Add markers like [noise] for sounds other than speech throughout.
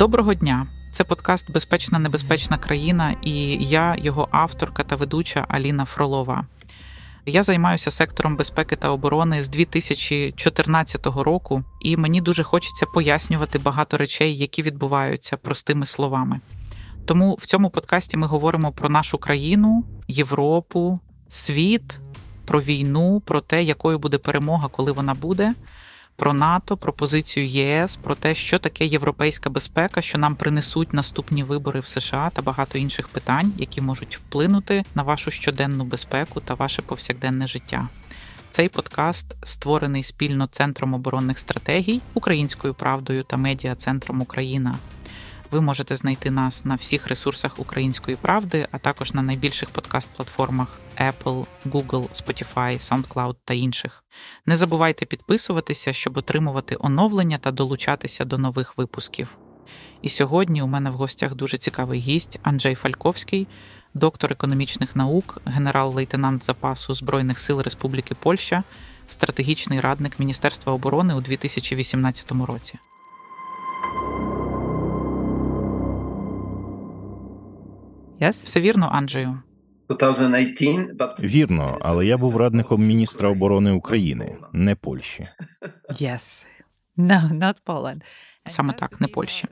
Доброго дня! Це подкаст Безпечна небезпечна країна і я, його авторка та ведуча Аліна Фролова. Я займаюся сектором безпеки та оборони з 2014 року, і мені дуже хочеться пояснювати багато речей, які відбуваються простими словами. Тому в цьому подкасті ми говоримо про нашу країну, Європу, світ, про війну, про те, якою буде перемога, коли вона буде про НАТО, про позицію ЄС, про те, що таке європейська безпека, що нам принесуть наступні вибори в США та багато інших питань, які можуть вплинути на вашу щоденну безпеку та ваше повсякденне життя. Цей подкаст створений спільно Центром оборонних стратегій, Українською правдою та медіа Центром Україна. Ви можете знайти нас на всіх ресурсах Української правди, а також на найбільших подкаст-платформах Apple, Google, Spotify, SoundCloud та інших. Не забувайте підписуватися, щоб отримувати оновлення та долучатися до нових випусків. І сьогодні у мене в гостях дуже цікавий гість Анджей Фальковський, доктор економічних наук, генерал-лейтенант запасу Збройних сил Республіки Польща, стратегічний радник Міністерства оборони у 2018 році. Yes? Все вірно, Анджею. Вірно, але я був радником міністра оборони України, не Польщі. Yes. No, not Poland. Саме так, не Польщі.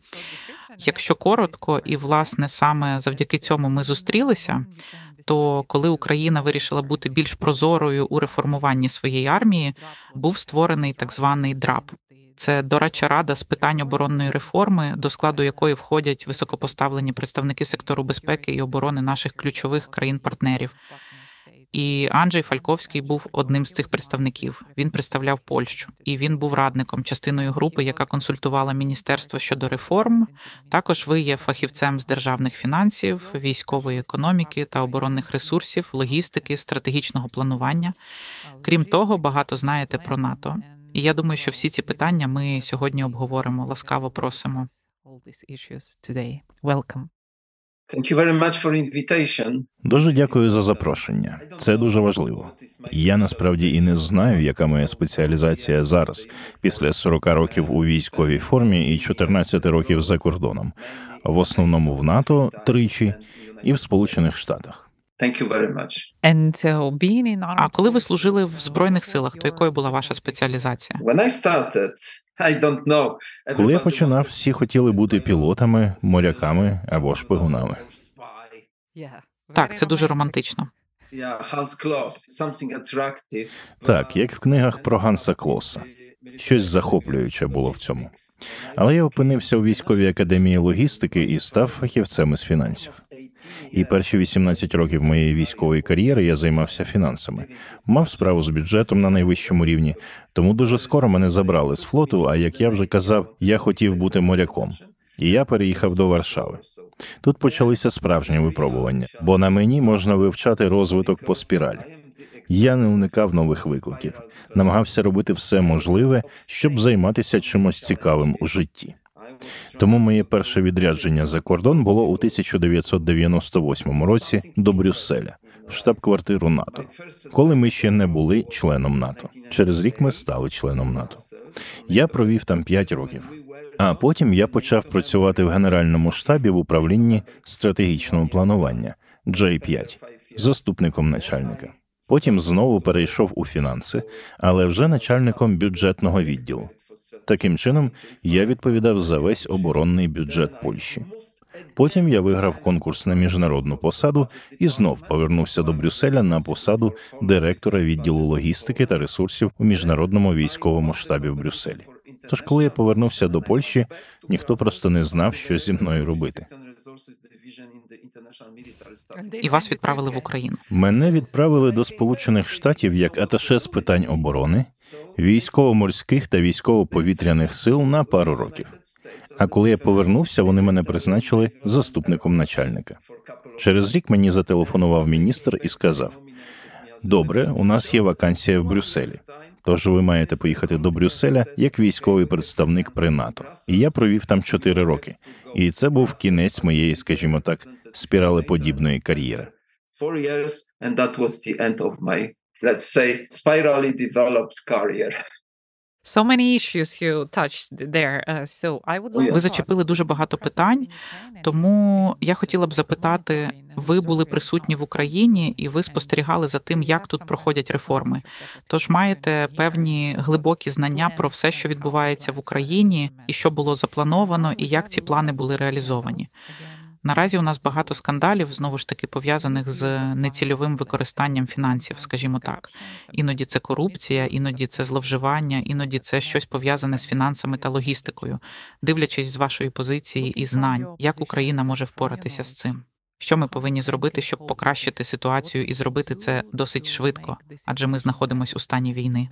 Якщо коротко, і власне саме завдяки цьому ми зустрілися, то коли Україна вирішила бути більш прозорою у реформуванні своєї армії, був створений так званий драп це дорадча рада з питань оборонної реформи, до складу якої входять високопоставлені представники сектору безпеки і оборони наших ключових країн-партнерів. І Анджей Фальковський був одним з цих представників. Він представляв Польщу, і він був радником, частиною групи, яка консультувала міністерство щодо реформ. Також ви є фахівцем з державних фінансів, військової економіки та оборонних ресурсів, логістики, стратегічного планування. Крім того, багато знаєте про НАТО. І я думаю, що всі ці питання ми сьогодні обговоримо. Ласкаво просимо. Дуже дякую за запрошення. Це дуже важливо. Я насправді і не знаю, яка моя спеціалізація зараз, після 40 років у військовій формі і 14 років за кордоном, в основному в НАТО тричі і в Сполучених Штатах. Thank you very much. And uh, being in our... А коли ви служили в збройних силах, то якою була ваша спеціалізація? When I started, I don't know. Коли я починав, всі хотіли бути пілотами, моряками або шпигунами. Так, це дуже романтично. Так, як в книгах про Ганса Клоса. Щось захоплююче було в цьому. Але я опинився у військовій академії логістики і став фахівцем із фінансів. І перші 18 років моєї військової кар'єри я займався фінансами, мав справу з бюджетом на найвищому рівні. Тому дуже скоро мене забрали з флоту. А як я вже казав, я хотів бути моряком. І я переїхав до Варшави. Тут почалися справжні випробування, бо на мені можна вивчати розвиток по спіралі. Я не уникав нових викликів, намагався робити все можливе, щоб займатися чимось цікавим у житті. Тому моє перше відрядження за кордон було у 1998 році до Брюсселя, в штаб-квартиру НАТО, коли ми ще не були членом НАТО. Через рік ми стали членом НАТО. Я провів там 5 років. А потім я почав працювати в генеральному штабі в управлінні стратегічного планування J5, заступником начальника. Потім знову перейшов у фінанси, але вже начальником бюджетного відділу. Таким чином, я відповідав за весь оборонний бюджет Польщі. Потім я виграв конкурс на міжнародну посаду і знов повернувся до Брюсселя на посаду директора відділу логістики та ресурсів у міжнародному військовому штабі в Брюсселі. Тож, коли я повернувся до Польщі, ніхто просто не знав, що зі мною робити. І вас відправили в Україну. Мене відправили до Сполучених Штатів як аташе з питань оборони, військово-морських та військово-повітряних сил на пару років. А коли я повернувся, вони мене призначили заступником начальника. Через рік мені зателефонував міністр і сказав: Добре, у нас є вакансія в Брюсселі. Тож ви маєте поїхати до Брюсселя як військовий представник при НАТО. І я провів там чотири роки. І це був кінець моєї, скажімо так, спіралеподібної кар'єри. Let's say, spirally developed career. So many issues you touched there. Uh, so I would like Ви зачепили дуже багато питань, тому я хотіла б запитати: ви були присутні в Україні і ви спостерігали за тим, як тут проходять реформи. Тож маєте певні глибокі знання про все, що відбувається в Україні, і що було заплановано, і як ці плани були реалізовані. Наразі у нас багато скандалів, знову ж таки пов'язаних з нецільовим використанням фінансів, скажімо так. Іноді це корупція, іноді це зловживання, іноді це щось пов'язане з фінансами та логістикою, дивлячись з вашої позиції і знань, як Україна може впоратися з цим. Що ми повинні зробити, щоб покращити ситуацію і зробити це досить швидко, адже ми знаходимося у стані війни.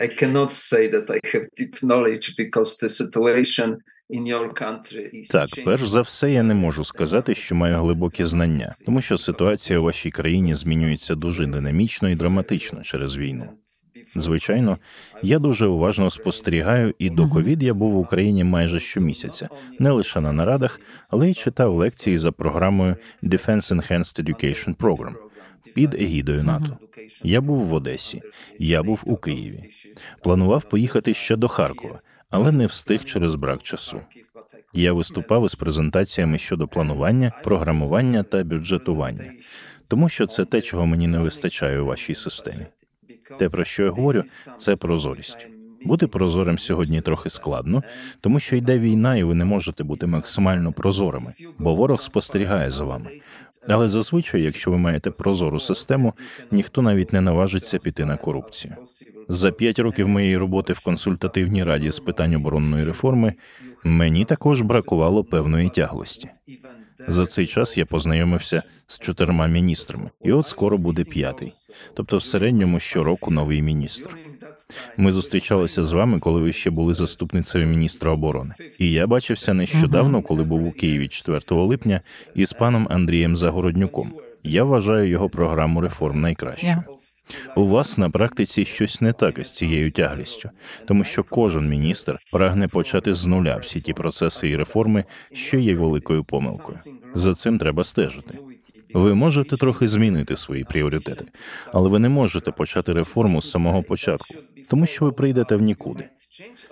I cannot say that I have deep knowledge because the situation так, перш за все, я не можу сказати, що маю глибокі знання, тому що ситуація у вашій країні змінюється дуже динамічно і драматично через війну. Звичайно, я дуже уважно спостерігаю, і до ковід я був в Україні майже щомісяця, не лише на нарадах, але й читав лекції за програмою Defense Enhanced Education Program під егідою НАТО. Я був в Одесі, я був у Києві. Планував поїхати ще до Харкова але не встиг через брак часу. Я виступав із презентаціями щодо планування, програмування та бюджетування, тому що це те, чого мені не вистачає у вашій системі. Те, про що я говорю, це прозорість. Бути прозорим сьогодні трохи складно, тому що йде війна, і ви не можете бути максимально прозорими, бо ворог спостерігає за вами. Але зазвичай, якщо ви маєте прозору систему, ніхто навіть не наважиться піти на корупцію. За п'ять років моєї роботи в консультативній раді з питань оборонної реформи мені також бракувало певної тяглості. За цей час я познайомився з чотирма міністрами, і от скоро буде п'ятий. Тобто, в середньому щороку новий міністр. Ми зустрічалися з вами, коли ви ще були заступницею міністра оборони. І я бачився нещодавно, коли був у Києві 4 липня, із паном Андрієм Загороднюком. Я вважаю його програму реформ найкращою. У вас на практиці щось не так із цією тяглістю, тому що кожен міністр прагне почати з нуля всі ті процеси і реформи, що є великою помилкою. За цим треба стежити. Ви можете трохи змінити свої пріоритети, але ви не можете почати реформу з самого початку, тому що ви прийдете в нікуди.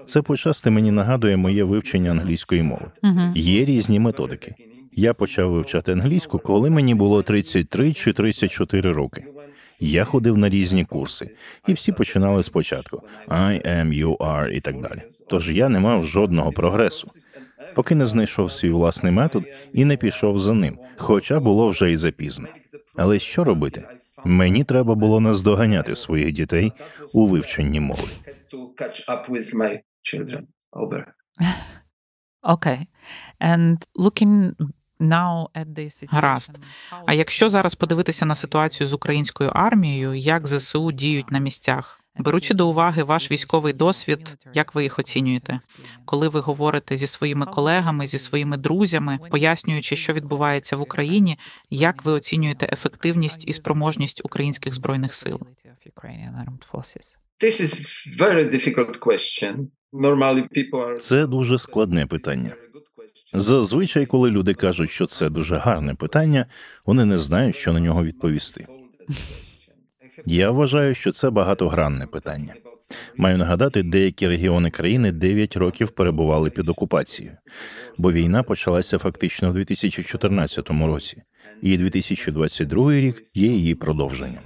Це почасти мені нагадує моє вивчення англійської мови. Є різні методики. Я почав вивчати англійську, коли мені було 33 чи 34 роки. Я ходив на різні курси, і всі починали спочатку I am, you are і так далі. Тож я не мав жодного прогресу, поки не знайшов свій власний метод і не пішов за ним, хоча було вже і запізно. Але що робити? Мені треба було наздоганяти своїх дітей у вивченні мови. [laughs] Okay. And looking Гаразд. А якщо зараз подивитися на ситуацію з українською армією, як ЗСУ діють на місцях? Беручи до уваги ваш військовий досвід, як ви їх оцінюєте, коли ви говорите зі своїми колегами, зі своїми друзями, пояснюючи, що відбувається в Україні, як ви оцінюєте ефективність і спроможність українських збройних сил? Це дуже складне питання. Зазвичай, коли люди кажуть, що це дуже гарне питання, вони не знають, що на нього відповісти. Я вважаю, що це багатогранне питання. Маю нагадати, деякі регіони країни 9 років перебували під окупацією, бо війна почалася фактично у 2014 році, і 2022 рік є її продовженням.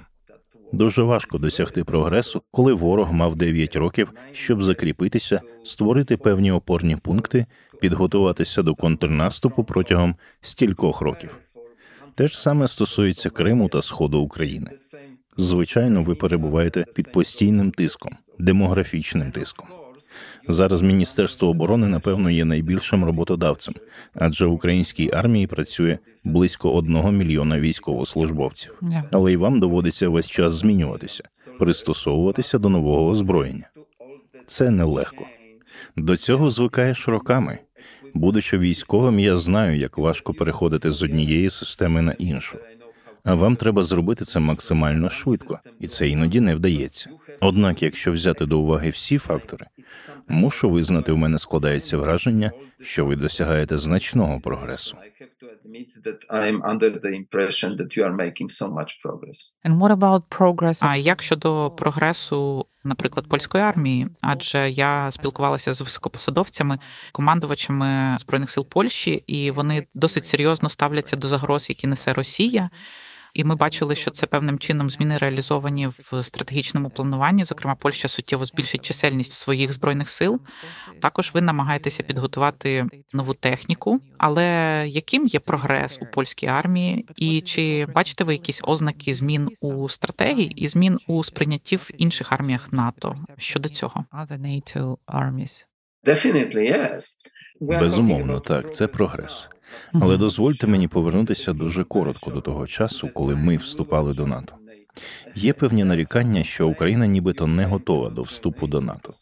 Дуже важко досягти прогресу, коли ворог мав 9 років, щоб закріпитися, створити певні опорні пункти підготуватися до контрнаступу протягом стількох років. Те ж саме стосується Криму та Сходу України. Звичайно, ви перебуваєте під постійним тиском, демографічним тиском. Зараз Міністерство оборони, напевно, є найбільшим роботодавцем, адже в українській армії працює близько одного мільйона військовослужбовців. Але й вам доводиться весь час змінюватися, пристосовуватися до нового озброєння. Це нелегко. До цього звикаєш роками. Будучи військовим, я знаю, як важко переходити з однієї системи на іншу. А вам треба зробити це максимально швидко, і це іноді не вдається. Однак, якщо взяти до уваги всі фактори, мушу визнати, у мене складається враження, що ви досягаєте значного прогресу. А як щодо прогресу наприклад, польської армії, адже я спілкувалася з високопосадовцями, командувачами збройних сил Польщі, і вони досить серйозно ставляться до загроз, які несе Росія. І ми бачили, що це певним чином зміни реалізовані в стратегічному плануванні. Зокрема, Польща суттєво збільшить чисельність своїх збройних сил. Також ви намагаєтеся підготувати нову техніку. Але яким є прогрес у польській армії, і чи бачите ви якісь ознаки змін у стратегії і змін у сприйнятті в інших арміях НАТО щодо цього? Other Безумовно, так, це прогрес. Але дозвольте мені повернутися дуже коротко до того часу, коли ми вступали до НАТО. Є певні нарікання, що Україна нібито не готова до вступу до НАТО.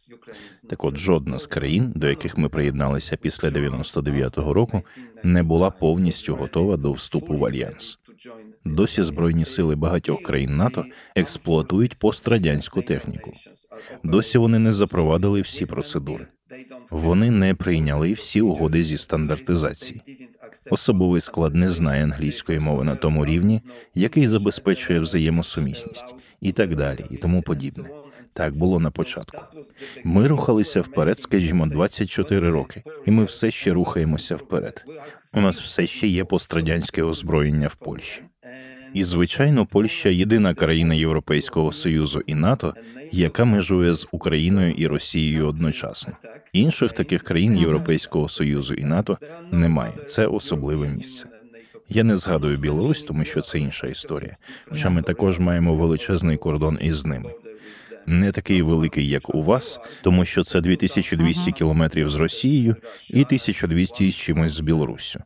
Так от жодна з країн, до яких ми приєдналися після 99-го року, не була повністю готова до вступу в альянс. Досі збройні сили багатьох країн НАТО експлуатують пострадянську техніку. Досі вони не запровадили всі процедури. Вони не прийняли всі угоди зі стандартизації. Особовий склад не знає англійської мови на тому рівні, який забезпечує взаємосумісність, і так далі, і тому подібне. Так було на початку. Ми рухалися вперед, скажімо, 24 роки, і ми все ще рухаємося вперед. У нас все ще є пострадянське озброєння в Польщі. І звичайно, Польща єдина країна Європейського союзу і НАТО, яка межує з Україною і Росією одночасно. Інших таких країн Європейського союзу і НАТО немає. Це особливе місце. Я не згадую Білорусь, тому що це інша історія. Хоча ми також маємо величезний кордон із ними. Не такий великий, як у вас, тому що це 2200 кілометрів з Росією і 1200 з чимось з Білоруссю.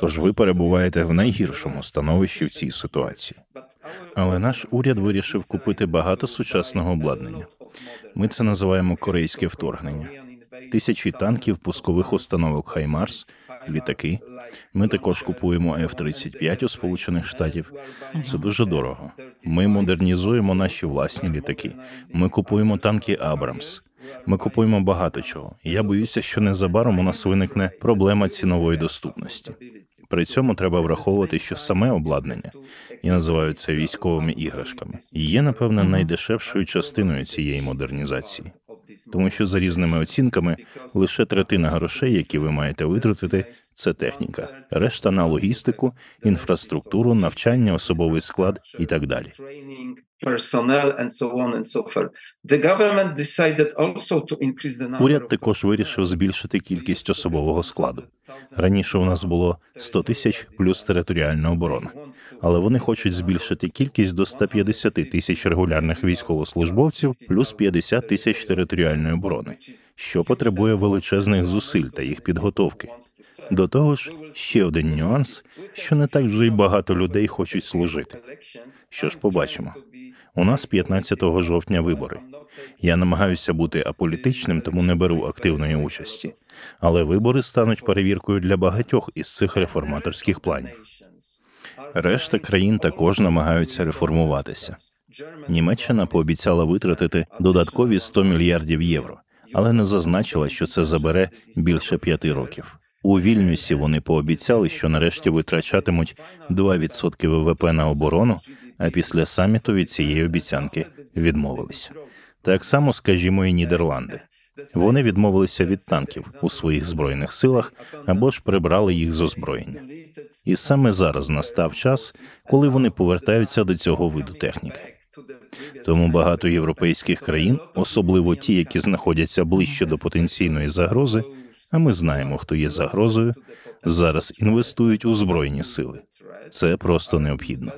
Тож ви перебуваєте в найгіршому становищі в цій ситуації. Але наш уряд вирішив купити багато сучасного обладнання. Ми це називаємо корейське вторгнення. Тисячі танків, пускових установок Хаймарс, літаки. Ми також купуємо F-35 у Сполучених Штатів. Це дуже дорого. Ми модернізуємо наші власні літаки. Ми купуємо танки Абрамс. Ми купуємо багато чого. І Я боюся, що незабаром у нас виникне проблема цінової доступності. При цьому треба враховувати, що саме обладнання і називають це військовими іграшками, є напевне найдешевшою частиною цієї модернізації, тому що за різними оцінками лише третина грошей, які ви маєте витратити, це техніка, решта на логістику, інфраструктуру, навчання, особовий склад і так далі. Уряд також вирішив збільшити кількість особового складу. Раніше у нас було 100 тисяч плюс територіальна оборона, але вони хочуть збільшити кількість до 150 тисяч регулярних військовослужбовців плюс 50 тисяч територіальної оборони, що потребує величезних зусиль та їх підготовки. До того ж, ще один нюанс, що не так вже й багато людей хочуть служити. Що ж побачимо? У нас 15 жовтня вибори. Я намагаюся бути аполітичним, тому не беру активної участі. Але вибори стануть перевіркою для багатьох із цих реформаторських планів. Решта країн також намагаються реформуватися. Німеччина пообіцяла витратити додаткові 100 мільярдів євро, але не зазначила, що це забере більше п'яти років. У Вільнюсі вони пообіцяли, що нарешті витрачатимуть 2% ВВП на оборону, а після саміту від цієї обіцянки відмовилися. Так само, скажімо, і Нідерланди. Вони відмовилися від танків у своїх збройних силах або ж прибрали їх з озброєння. І саме зараз настав час, коли вони повертаються до цього виду техніки. Тому багато європейських країн, особливо ті, які знаходяться ближче до потенційної загрози, а ми знаємо, хто є загрозою, зараз інвестують у збройні сили. Це просто необхідно.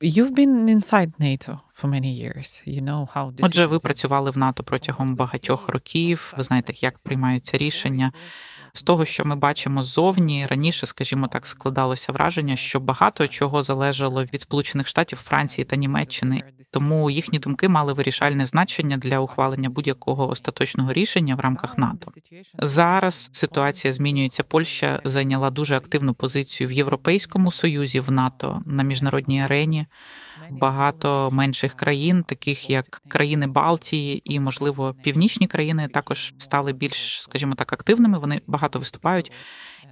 You've been inside NATO for many years. You know how Отже, ви працювали в НАТО протягом багатьох років. Ви знаєте, як приймаються рішення. З того, що ми бачимо ззовні, раніше, скажімо так, складалося враження, що багато чого залежало від Сполучених Штатів, Франції та Німеччини. Тому їхні думки мали вирішальне значення для ухвалення будь-якого остаточного рішення в рамках НАТО. Зараз ситуація змінюється. Польща зайняла дуже активну позицію в Європейському Союзі в НАТО на міжнародній арені. Багато менших країн, таких як країни Балтії і, можливо, північні країни, також стали більш, скажімо так, активними. Вони багато виступають.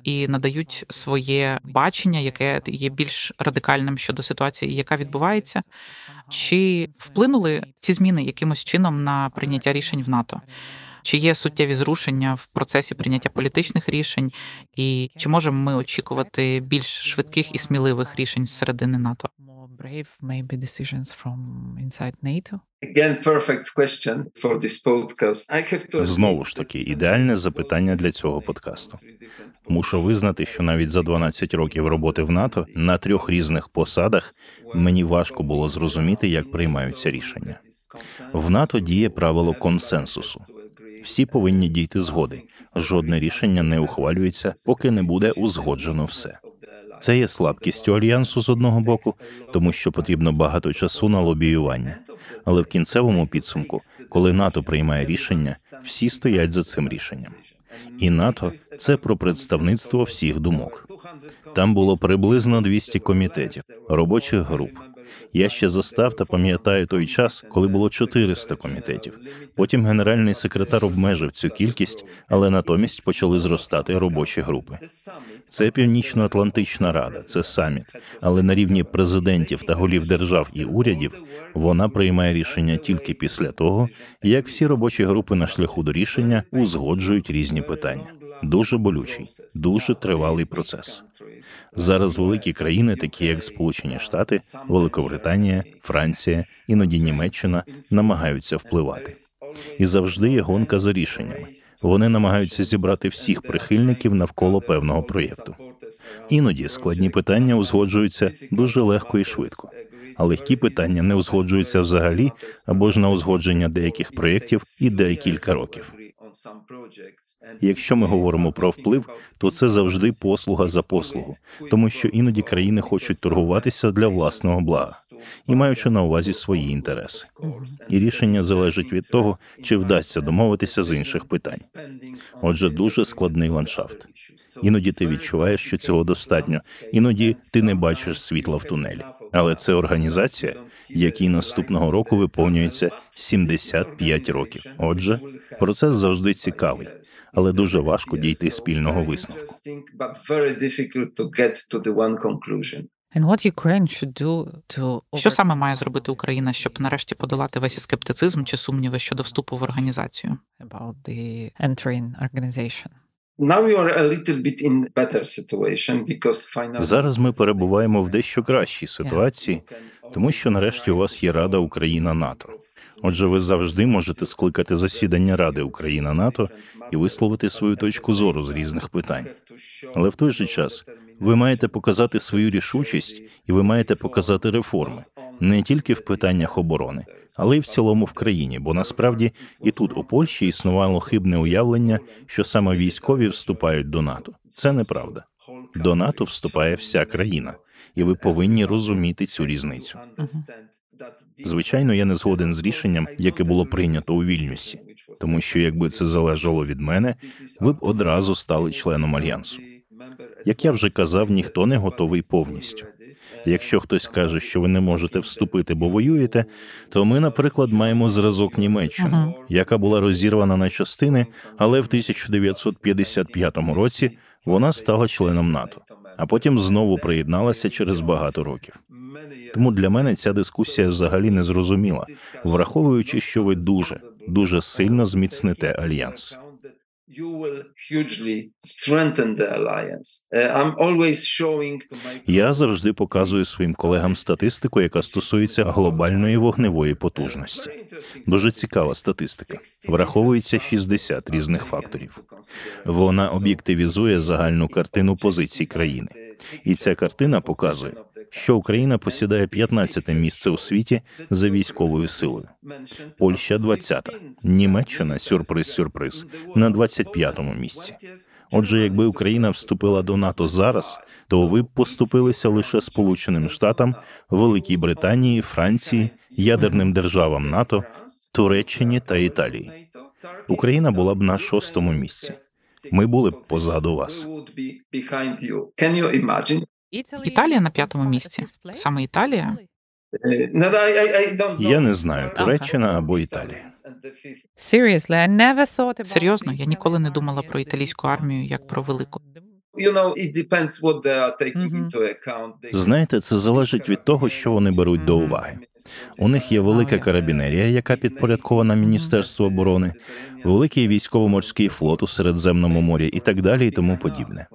і надають своє бачення, яке є більш радикальним щодо ситуації, яка відбувається. Чи вплинули ці зміни якимось чином на прийняття рішень в НАТО? Чи є суттєві зрушення в процесі прийняття політичних рішень, і чи можемо ми очікувати більш швидких і сміливих рішень з середини НАТО? Brave, maybe decisions from inside NATO. Again, perfect question for this podcast. I have to Знову ж таки, ідеальне запитання для цього подкасту. Мушу визнати, що навіть за 12 років роботи в НАТО на трьох різних посадах мені важко було зрозуміти, як приймаються рішення. В НАТО діє правило консенсусу. Всі повинні дійти згоди. Жодне рішення не ухвалюється, поки не буде узгоджено все. Це є слабкістю альянсу з одного боку, тому що потрібно багато часу на лобіювання. Але в кінцевому підсумку, коли НАТО приймає рішення, всі стоять за цим рішенням. І НАТО це про представництво всіх думок. Там було приблизно 200 комітетів, робочих груп. Я ще застав та пам'ятаю той час, коли було 400 комітетів. Потім генеральний секретар обмежив цю кількість, але натомість почали зростати робочі групи. Це Північно-Атлантична рада, це саміт. Але на рівні президентів та голів держав і урядів вона приймає рішення тільки після того, як всі робочі групи на шляху до рішення узгоджують різні питання. Дуже болючий, дуже тривалий процес. Зараз великі країни, такі як Сполучені Штати, Великобританія, Франція, іноді Німеччина, намагаються впливати. І завжди є гонка за рішеннями. Вони намагаються зібрати всіх прихильників навколо певного проєкту. Іноді складні питання узгоджуються дуже легко і швидко, а легкі питання не узгоджуються взагалі або ж на узгодження деяких проєктів іде кілька років. Якщо ми говоримо про вплив, то це завжди послуга за послугу, тому що іноді країни хочуть торгуватися для власного блага і маючи на увазі свої інтереси. І рішення залежить від того, чи вдасться домовитися з інших питань. Отже, дуже складний ландшафт. Іноді ти відчуваєш, що цього достатньо, іноді ти не бачиш світла в тунелі. Але це організація, якій наступного року виповнюється 75 років. Отже, процес завжди цікавий, але дуже важко дійти спільного висновку. Що саме має зробити Україна, щоб нарешті подолати весь скептицизм чи сумніви щодо вступу в організацію? about the entering organization? Now you are a little bit in better situation because finally Зараз ми перебуваємо в дещо кращій ситуації, тому що нарешті у вас є Рада Україна НАТО. Отже, ви завжди можете скликати засідання Ради Україна НАТО і висловити свою точку зору з різних питань. Але в той же час ви маєте показати свою рішучість і ви маєте показати реформи не тільки в питаннях оборони, але й в цілому в країні. Бо насправді і тут у Польщі існувало хибне уявлення, що саме військові вступають до НАТО. Це неправда. До НАТО вступає вся країна, і ви повинні розуміти цю різницю. Звичайно, я не згоден з рішенням, яке було прийнято у Вільнюсі, тому що якби це залежало від мене, ви б одразу стали членом альянсу. Як я вже казав, ніхто не готовий повністю. Якщо хтось каже, що ви не можете вступити, бо воюєте, то ми, наприклад, маємо зразок Німеччини, яка була розірвана на частини, але в 1955 році вона стала членом НАТО, а потім знову приєдналася через багато років. Тому для мене ця дискусія взагалі не зрозуміла, враховуючи, що ви дуже дуже сильно зміцните альянс. Uh, Я завжди показую своїм колегам статистику, яка стосується глобальної вогневої потужності. Дуже цікава статистика. Враховується 60 різних факторів. Вона об'єктивізує загальну картину позицій країни. І ця картина показує, що Україна посідає 15 місце у світі за військовою силою. Польща 20-та, Німеччина сюрприз-сюрприз на 25-му місці. Отже, якби Україна вступила до НАТО зараз, то ви б поступилися лише Сполученим Штатам, Великій Британії, Франції, ядерним державам НАТО, Туреччині та Італії. Україна була б на шостому місці. Ми були б позаду вас. Італія на п'ятому місці. Саме Італія? Я не знаю, Туреччина або Італія. Серйозно, я ніколи не думала про італійську армію як про велику. Знаєте, це залежить від того, що вони беруть до уваги. У них є велика карабінерія, яка підпорядкована Міністерству оборони, великий військово-морський флот у Середземному морі і так далі, і тому подібне.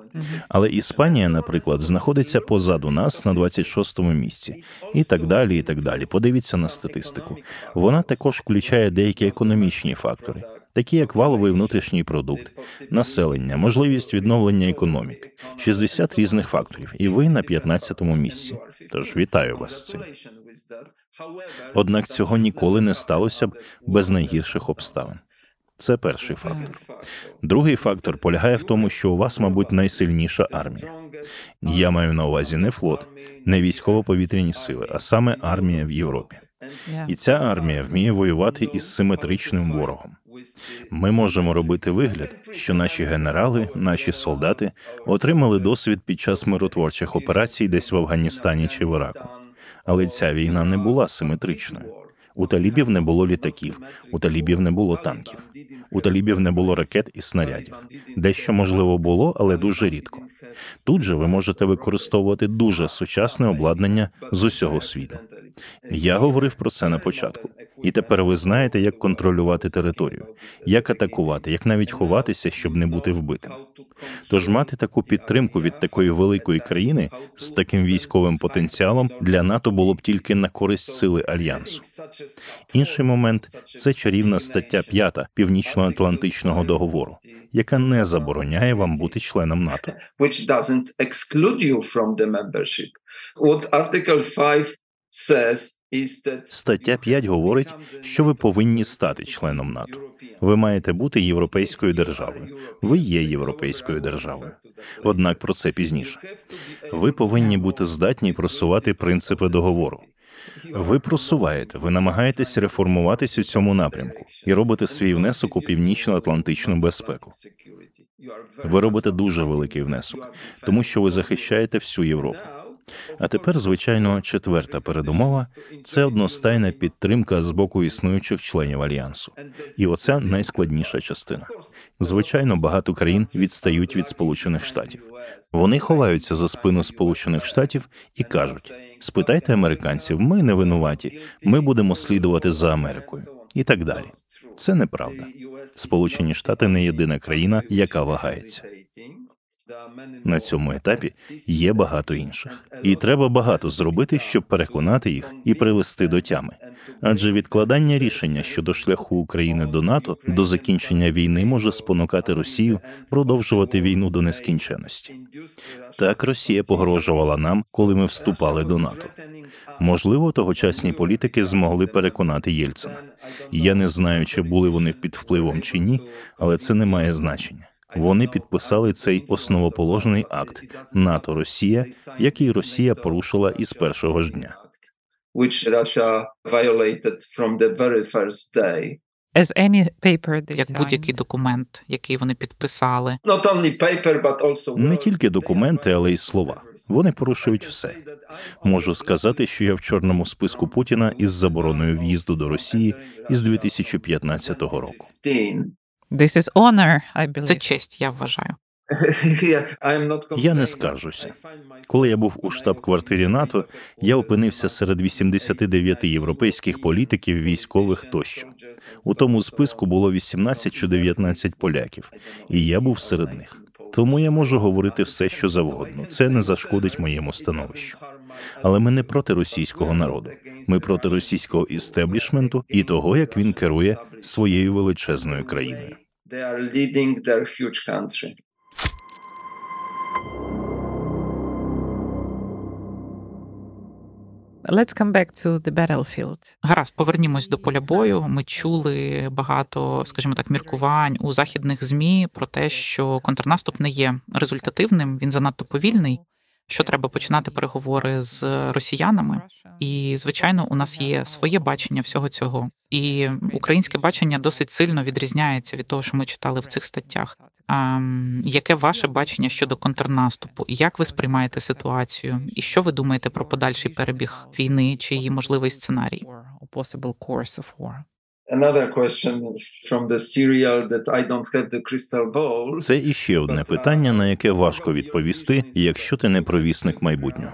Але Іспанія, наприклад, знаходиться позаду нас на 26-му місці, і так далі, і так далі. Подивіться на статистику. Вона також включає деякі економічні фактори, такі як валовий внутрішній продукт, населення, можливість відновлення економіки, 60 різних факторів, і ви на 15-му місці. Тож вітаю вас з цим. Однак цього ніколи не сталося б без найгірших обставин. Це перший фактор. Другий фактор полягає в тому, що у вас, мабуть, найсильніша армія. Я маю на увазі не флот, не військово-повітряні сили, а саме армія в Європі. І ця армія вміє воювати із симетричним ворогом. Ми можемо робити вигляд, що наші генерали, наші солдати отримали досвід під час миротворчих операцій десь в Афганістані чи в Іраку. Але ця війна не була симетричною. У талібів не було літаків, у талібів не було танків, у талібів не було ракет і снарядів. Дещо можливо було, але дуже рідко. Тут же ви можете використовувати дуже сучасне обладнання з усього світу. Я говорив про це на початку, і тепер ви знаєте, як контролювати територію, як атакувати, як навіть ховатися, щоб не бути вбитим. Тож мати таку підтримку від такої великої країни з таким військовим потенціалом для НАТО було б тільки на користь сили альянсу. Інший момент це чарівна стаття 5 Північно-Атлантичного договору, яка не забороняє вам бути членом НАТО. which doesn't exclude you from the membership. What Article 5 says Стаття 5 говорить, що ви повинні стати членом НАТО. Ви маєте бути європейською державою. Ви є європейською державою. Однак про це пізніше. Ви повинні бути здатні просувати принципи договору. Ви просуваєте, ви намагаєтесь реформуватись у цьому напрямку і робите свій внесок у північно-атлантичну безпеку. Ви робите дуже великий внесок, тому що ви захищаєте всю Європу. А тепер, звичайно, четверта передумова це одностайна підтримка з боку існуючих членів альянсу. І оце найскладніша частина. Звичайно, багато країн відстають від Сполучених Штатів. Вони ховаються за спину Сполучених Штатів і кажуть: спитайте американців, ми не винуваті, ми будемо слідувати за Америкою і так далі. Це неправда. Сполучені Штати не єдина країна, яка вагається. На цьому етапі є багато інших, і треба багато зробити, щоб переконати їх і привести до тями. Адже відкладання рішення щодо шляху України до НАТО до закінчення війни може спонукати Росію продовжувати війну до нескінченності. Так Росія погрожувала нам, коли ми вступали до НАТО. Можливо, тогочасні політики змогли переконати Єльцина. Я не знаю, чи були вони під впливом чи ні, але це не має значення. Вони підписали цей основоположний акт НАТО Росія, який Росія порушила із першого ж дня. As any paper they як будь-який документ, який вони підписали. Not only paper, but also Не тільки документи, але й слова. Вони порушують все. Можу сказати, що я в чорному списку Путіна із забороною в'їзду до Росії із 2015 року. 15. This is honor, I believe. Це честь, я вважаю. [laughs] Я не скаржуся. Коли я був у штаб-квартирі НАТО, я опинився серед 89 європейських політиків, військових тощо. У тому списку було 18 чи 19 поляків, і я був серед них. Тому я можу говорити все, що завгодно. Це не зашкодить моєму становищу. Але ми не проти російського народу. Ми проти російського істеблішменту і того, як він керує своєю величезною країною. Let's come back to the battlefield. Гаразд, повернімось до поля бою. Ми чули багато, скажімо так, міркувань у західних змі про те, що контрнаступ не є результативним, він занадто повільний. Що треба починати переговори з росіянами, і звичайно, у нас є своє бачення всього цього. І українське бачення досить сильно відрізняється від того, що ми читали в цих статтях. А, яке ваше бачення щодо контрнаступу? Як ви сприймаєте ситуацію? І що ви думаєте про подальший перебіг війни чи її можливий сценарій? Or a possible course of war. Another question from the serial that I don't have the crystal ball. Це іще одне питання, на яке важко відповісти, якщо ти не провісник майбутнього.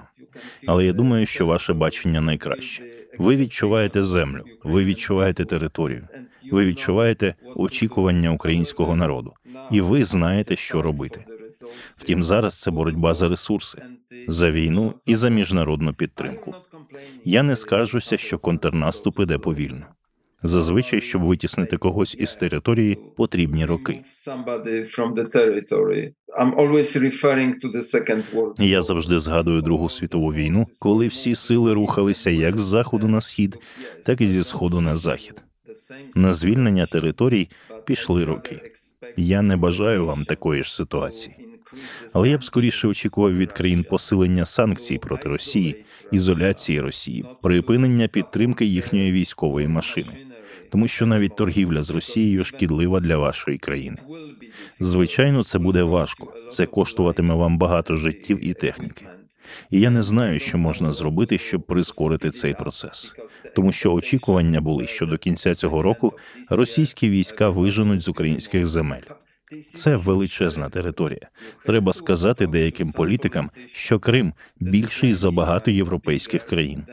Але я думаю, що ваше бачення найкраще. Ви відчуваєте землю, ви відчуваєте територію, ви відчуваєте очікування українського народу, і ви знаєте, що робити. Втім, зараз це боротьба за ресурси, за війну і за міжнародну підтримку. Я не скаржуся, що контрнаступ іде повільно. Зазвичай, щоб витіснити когось із території, потрібні роки. Я завжди згадую Другу світову війну, коли всі сили рухалися як з заходу на схід, так і зі сходу на захід. На звільнення територій пішли роки. Я не бажаю вам такої ж ситуації. Але я б скоріше очікував від країн посилення санкцій проти Росії, ізоляції Росії, припинення підтримки їхньої військової машини, тому що навіть торгівля з Росією шкідлива для вашої країни. Звичайно, це буде важко. Це коштуватиме вам багато життів і техніки. І я не знаю, що можна зробити, щоб прискорити цей процес, тому що очікування були, що до кінця цього року російські війська виженуть з українських земель. Це величезна територія. Треба сказати деяким політикам, що Крим більший за багато європейських країн.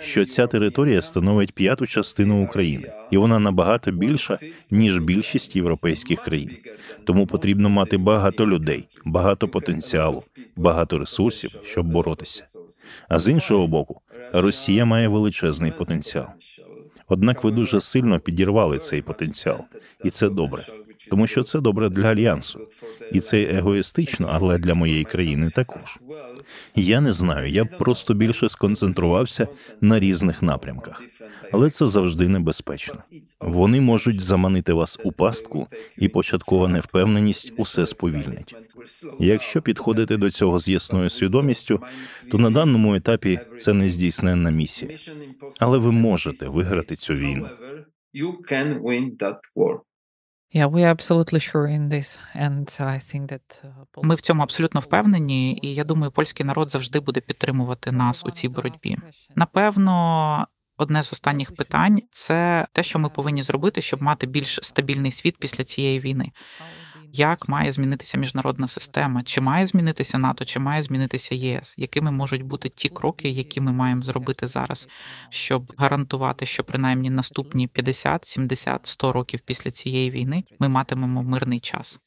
Що ця територія становить п'яту частину України, і вона набагато більша ніж більшість європейських країн. Тому потрібно мати багато людей, багато потенціалу, багато ресурсів, щоб боротися. А з іншого боку, Росія має величезний потенціал. Однак ви дуже сильно підірвали цей потенціал, і це добре, тому що це добре для альянсу, і це егоїстично, але для моєї країни також. Я не знаю, я просто більше сконцентрувався на різних напрямках, але це завжди небезпечно. Вони можуть заманити вас у пастку, і початкова невпевненість усе сповільнить. Якщо підходити до цього з ясною свідомістю, то на даному етапі це не здійсненна місія, але ви можете виграти цю війну. You can win that war. Ми в цьому абсолютно впевнені, і я думаю, польський народ завжди буде підтримувати нас у цій боротьбі. Напевно, одне з останніх питань це те, що ми повинні зробити, щоб мати більш стабільний світ після цієї війни. Як має змінитися міжнародна система? Чи має змінитися НАТО, чи має змінитися ЄС? Якими можуть бути ті кроки, які ми маємо зробити зараз, щоб гарантувати, що принаймні наступні 50, 70, 100 років після цієї війни ми матимемо мирний час?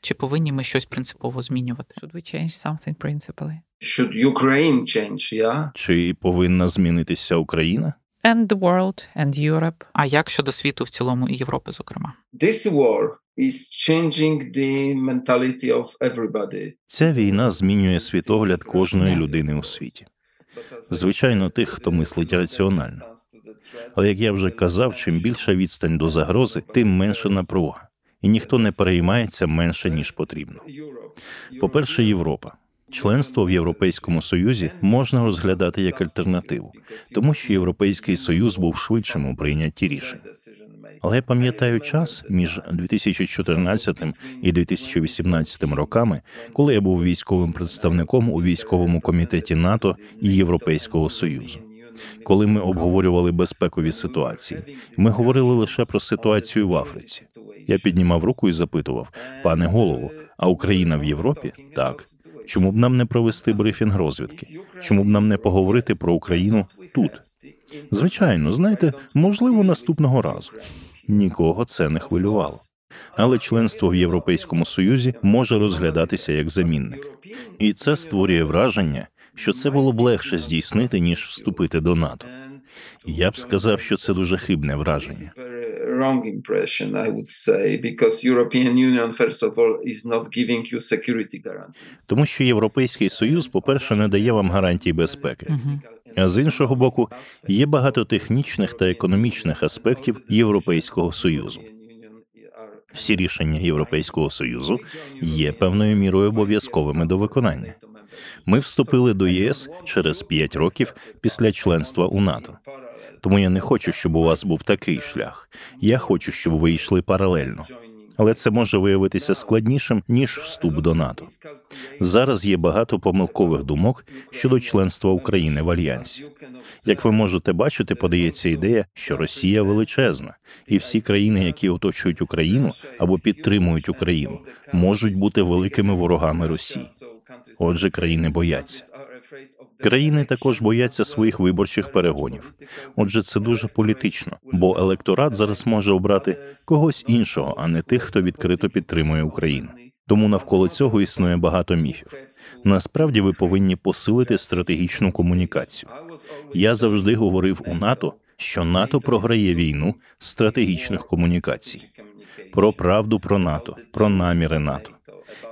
Чи повинні ми щось принципово змінювати? Should we change something principally? Should Ukraine change? Yeah. Чи повинна змінитися Україна? And the world and Europe. А як щодо світу в цілому і Європи, зокрема? This war is changing the mentality of everybody. Ця війна змінює світогляд кожної людини у світі. Звичайно, тих, хто мислить раціонально. Але як я вже казав, чим більша відстань до загрози, тим менша напруга, і ніхто не переймається менше ніж потрібно. По-перше, Європа. Членство в Європейському Союзі можна розглядати як альтернативу, тому що Європейський Союз був швидшим у прийнятті рішень. Але я пам'ятаю час між 2014 і 2018 роками, коли я був військовим представником у військовому комітеті НАТО і Європейського Союзу. Коли ми обговорювали безпекові ситуації, ми говорили лише про ситуацію в Африці. Я піднімав руку і запитував, пане голову, а Україна в Європі? Так. Чому б нам не провести брифінг розвідки? Чому б нам не поговорити про Україну тут? Звичайно, знаєте, можливо, наступного разу. Нікого це не хвилювало. Але членство в Європейському Союзі може розглядатися як замінник, і це створює враження, що це було б легше здійснити ніж вступити до НАТО. Я б сказав, що це дуже хибне враження. Wrong impression, I would say, because European Union, first of all, is not giving you security guarantee. Тому що Європейський Союз, по-перше, не дає вам гарантій безпеки. А з іншого боку, є багато технічних та економічних аспектів Європейського Союзу. Всі рішення Європейського Союзу є певною мірою обов'язковими до виконання. Ми вступили до ЄС через 5 років після членства у НАТО. Тому я не хочу, щоб у вас був такий шлях. Я хочу, щоб ви йшли паралельно. Але це може виявитися складнішим ніж вступ до НАТО. Зараз є багато помилкових думок щодо членства України в альянсі. Як ви можете бачити, подається ідея, що Росія величезна, і всі країни, які оточують Україну або підтримують Україну, можуть бути великими ворогами Росії. Отже, країни бояться. Країни також бояться своїх виборчих перегонів. Отже, це дуже політично, бо електорат зараз може обрати когось іншого, а не тих, хто відкрито підтримує Україну. Тому навколо цього існує багато міфів. Насправді ви повинні посилити стратегічну комунікацію. Я завжди говорив у НАТО, що НАТО програє війну стратегічних комунікацій, про правду про НАТО, про наміри НАТО.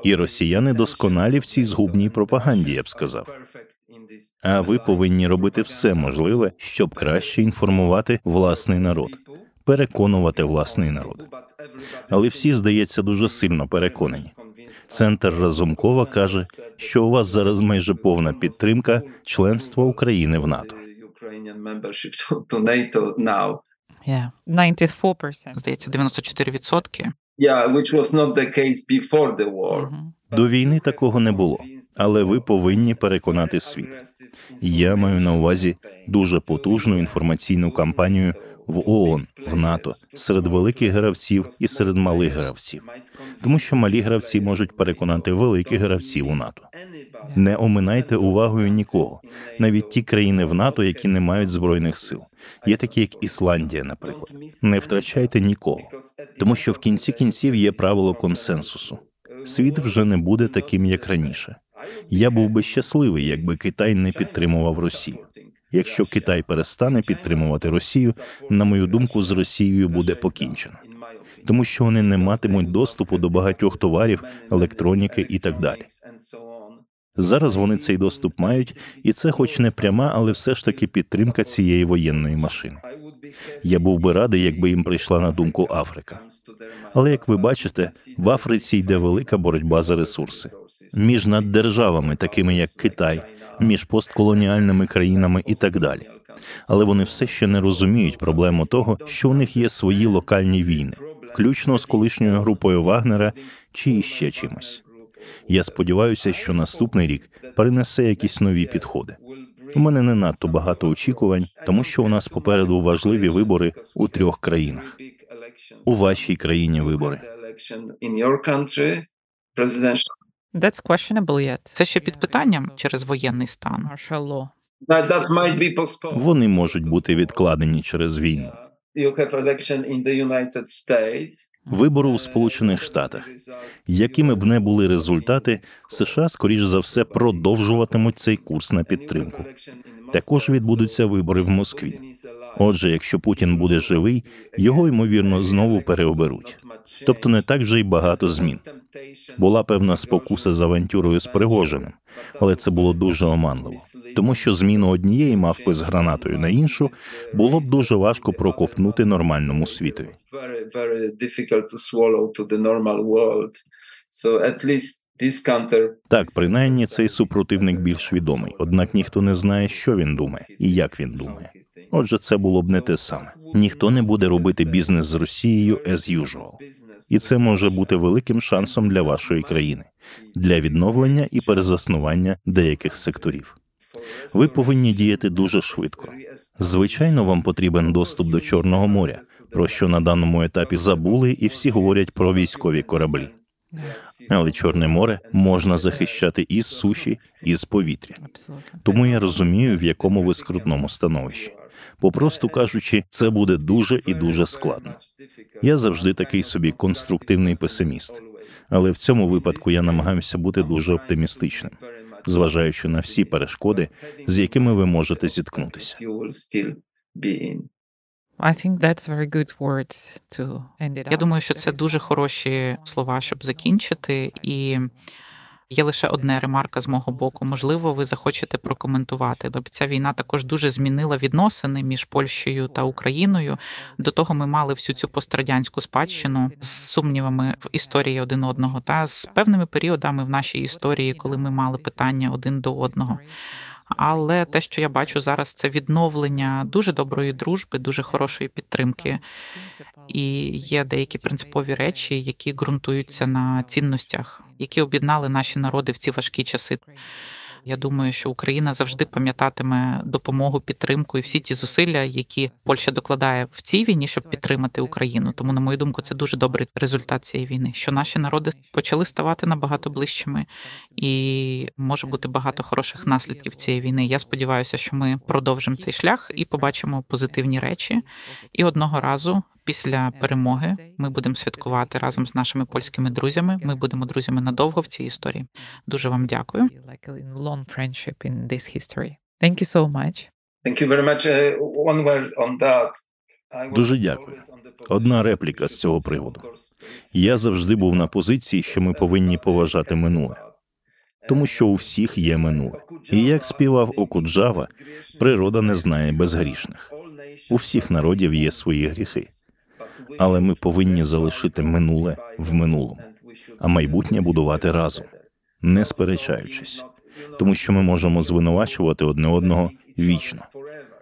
І росіяни досконалі в цій згубній пропаганді, я б сказав. А ви повинні робити все можливе, щоб краще інформувати власний народ, переконувати власний народ. Але всі, здається, дуже сильно переконані. Центр Разумкова каже, що у вас зараз майже повна підтримка членства України в НАТО. Yeah, 94%. Здається, 94%. Yeah, which was not the case before the war. До війни такого не було, але ви повинні переконати світ. Я маю на увазі дуже потужну інформаційну кампанію в ООН, в НАТО, серед великих гравців і серед малих гравців, тому що малі гравці можуть переконати великих гравців у НАТО. Не оминайте увагою нікого, навіть ті країни в НАТО, які не мають збройних сил. Є такі, як Ісландія, наприклад. Не втрачайте нікого, тому що в кінці кінців є правило консенсусу. Світ вже не буде таким, як раніше. Я був би щасливий, якби Китай не підтримував Росію. Якщо Китай перестане підтримувати Росію, на мою думку, з Росією буде покінчено, тому що вони не матимуть доступу до багатьох товарів, електроніки і так далі. Зараз вони цей доступ мають, і це, хоч не пряма, але все ж таки підтримка цієї воєнної машини. Я був би радий, якби їм прийшла на думку Африка. Але як ви бачите, в Африці йде велика боротьба за ресурси між наддержавами, такими як Китай, між постколоніальними країнами і так далі. Але вони все ще не розуміють проблему того, що у них є свої локальні війни, включно з колишньою групою Вагнера чи іще чимось. Я сподіваюся, що наступний рік принесе якісь нові підходи. У мене не надто багато очікувань, тому що у нас попереду важливі вибори у трьох країнах. У вашій країні вибори. That's questionable yet. Це ще під питанням через воєнний стан. Martial law. That, that might be postponed. Вони можуть бути відкладені через війну. Вибори у Сполучених Штатах. Якими б не були результати, США, скоріш за все, продовжуватимуть цей курс на підтримку. Також відбудуться вибори в Москві. Отже, якщо Путін буде живий, його ймовірно знову переоберуть. Тобто не так вже й багато змін. Була певна спокуса з авантюрою з Пригожиним, але це було дуже оманливо, тому що зміну однієї мавпи з гранатою на іншу було б дуже важко проковтнути нормальному світові. Так, принаймні цей супротивник більш відомий, однак ніхто не знає, що він думає і як він думає. Отже, це було б не те саме. Ніхто не буде робити бізнес з Росією as usual. І це може бути великим шансом для вашої країни для відновлення і перезаснування деяких секторів. Ви повинні діяти дуже швидко. Звичайно, вам потрібен доступ до Чорного моря, про що на даному етапі забули, і всі говорять про військові кораблі. Але Чорне море можна захищати із суші, і з повітря. Тому я розумію, в якому ви скрутному становищі. Попросту кажучи, це буде дуже і дуже складно. Я завжди такий собі конструктивний песиміст, але в цьому випадку я намагаюся бути дуже оптимістичним, зважаючи на всі перешкоди, з якими ви можете зіткнутися. I think that's very good words to end it Я думаю, що це дуже хороші слова, щоб закінчити. І є лише одна ремарка з мого боку. Можливо, ви захочете прокоментувати. Бо ця війна також дуже змінила відносини між Польщею та Україною. До того ми мали всю цю пострадянську спадщину з сумнівами в історії один одного та з певними періодами в нашій історії, коли ми мали питання один до одного. Але те, що я бачу зараз, це відновлення дуже доброї дружби, дуже хорошої підтримки. І є деякі принципові речі, які ґрунтуються на цінностях, які об'єднали наші народи в ці важкі часи. Я думаю, що Україна завжди пам'ятатиме допомогу, підтримку і всі ті зусилля, які Польща докладає в цій війні, щоб підтримати Україну. Тому, на мою думку, це дуже добрий результат цієї війни. Що наші народи почали ставати набагато ближчими, і може бути багато хороших наслідків цієї війни. Я сподіваюся, що ми продовжимо цей шлях і побачимо позитивні речі. І одного разу після перемоги ми будемо святкувати разом з нашими польськими друзями. Ми будемо друзями надовго в цій історії. Дуже вам дякую. Thank you so much. Thank you very much. Uh, one word on that. Дуже дякую. Одна репліка з цього приводу. Я завжди був на позиції, що ми повинні поважати минуле, тому що у всіх є минуле. І як співав Окуджава, природа не знає безгрішних. У всіх народів є свої гріхи але ми повинні залишити минуле в минулому, а майбутнє будувати разом, не сперечаючись, тому що ми можемо звинувачувати одне одного вічно.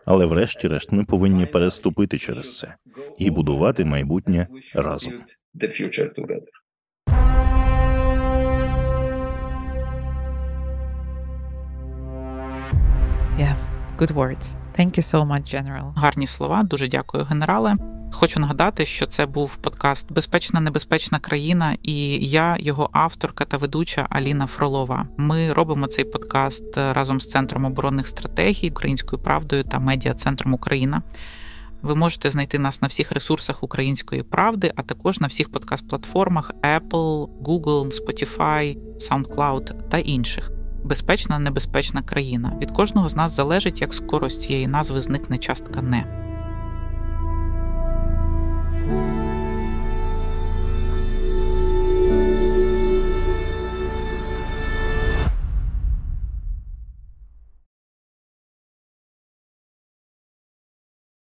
Але, врешті-решт, ми повинні переступити через це і будувати майбутнє разом. Yeah, good words. Thank you so much, General. Гарні слова. Дуже дякую, генерале. Хочу нагадати, що це був подкаст Безпечна небезпечна країна, і я, його авторка та ведуча Аліна Фролова. Ми робимо цей подкаст разом з Центром оборонних стратегій, Українською правдою та медіа центром Україна. Ви можете знайти нас на всіх ресурсах Української правди, а також на всіх подкаст-платформах Apple, Google, Spotify, SoundCloud та інших. Безпечна небезпечна країна. Від кожного з нас залежить, як скоро з цієї назви зникне частка не.